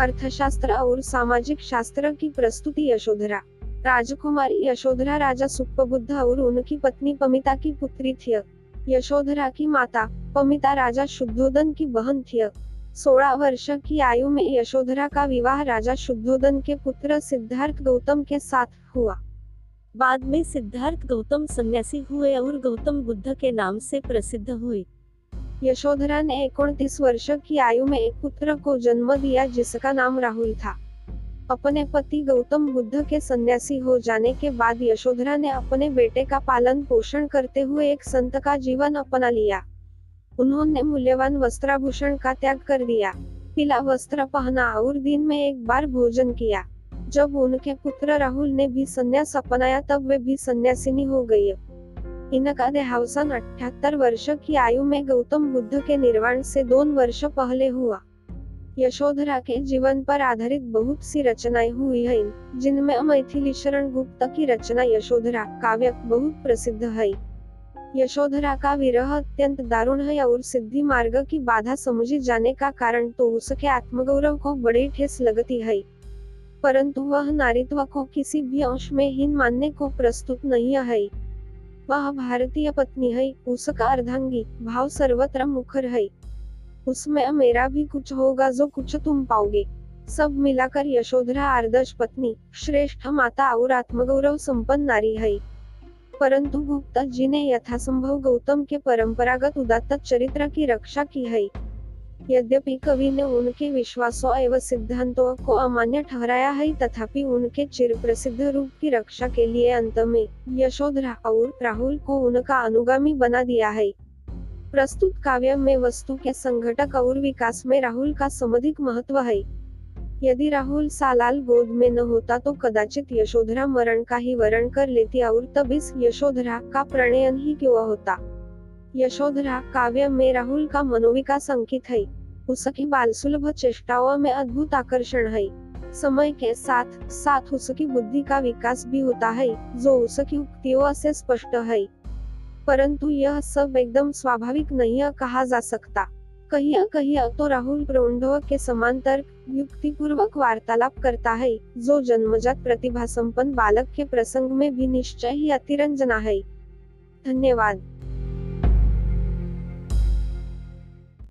अर्थशास्त्र और सामाजिक शास्त्र की प्रस्तुति यशोधरा। राजकुमारी यशोधरा राजा सुप्पबुद्ध और उनकी पत्नी पमिता की पुत्री थी। यशोधरा की माता पमिता राजा शुद्धोदन की बहन थी। सोलह वर्ष की आयु में यशोधरा का विवाह राजा शुद्धोदन के पुत्र सिद्धार्थ गौतम के साथ हुआ। बाद में सिद्धार्थ गौतम सन्यासी हुए और गौतम बुद्ध के नाम से प्रसिद्ध हुए यशोधरा ने इकतीस वर्ष की आयु में एक पुत्र को जन्म दिया जिसका नाम राहुल था. अपने पति गौतम बुद्ध के सन्यासी हो जाने के बाद यशोधरा ने अपने बेटे का पालन पोषण करते हुए एक संत का जीवन अपना लिया. उन्होंने मूल्यवान वस्त्राभूषण का त्याग कर दिया. पीला वस्त्र पहना और दिन में एक बार भोजन किया. जब उनके पुत्र राहुल ने भी संन्यास अपनाया तब वे भी सन्यासिनी हो गई इनका देहावसान अठहत्तर वर्ष की आयु में गौतम बुद्ध के निर्वाण से दोन वर्ष पहले हुआ। यशोधरा के जीवन पर आधारित बहुत सी रचनाएँ हुई हैं, जिनमें मैथिली शरण गुप्त की रचना यशोधरा काव्य बहुत प्रसिद्ध है। यशोधरा का विरह अत्यंत दारुण है और सिद्धि मार्ग की बाधा समझे जाने का कारण तो उसके आत्मगौरव को बड़ी ठेस लगती है। परंतु वह नारित्व को किसी भी अंश में हीन मानने को प्रस्तुत नहीं है। वह भारतीय पत्नी है, उसका अर्धांगी भाव सर्वत्र मुखर है। उसमें मेरा भी कुछ होगा जो कुछ तुम पाओगे। सब मिलाकर यशोधरा आदर्श पत्नी, श्रेष्ठ माता और आत्मगौरव संपन्न नारी है। परंतु गुप्ता जी ने यथासंभव गौतम के परंपरागत उदात्त चरित्र की रक्षा की है। यद्यपि कवि ने उनके विश्वासों एवं सिद्धांतों को अमान्य ठहराया है, तथापि उनके चिर प्रसिद्ध रूप की रक्षा के लिए अंत में यशोधरा और राहुल को उनका अनुगामी बना दिया है। प्रस्तुत काव्य में वस्तु के संघटक और विकास में राहुल का समधिक महत्व है। यदि राहुल सालाल गोद में न होता तो कदाचित यशोधरा मरण का ही वरण कर लेती और तब इस यशोधरा का प्रणयन ही क्यों होता? यशोधरा, काव्य में राहुल का मनोविकास अंकित है। उसकी बाल सुलभ चेष्टाओं में अद्भुत आकर्षण है। समय के साथ साथ उसकी बुद्धि का विकास भी होता है, जो उसकी उक्तियों से स्पष्ट है। परंतु यह सब एकदम स्वाभाविक नहीं कहा जा सकता। कहीं कहीं तो राहुल प्रौंढव के समांतर युक्ति पूर्वक वार्तालाप करता है, जो जन्मजात प्रतिभा संपन्न बालक के प्रसंग में भी निश्चय ही अतिरंजना है। धन्यवाद।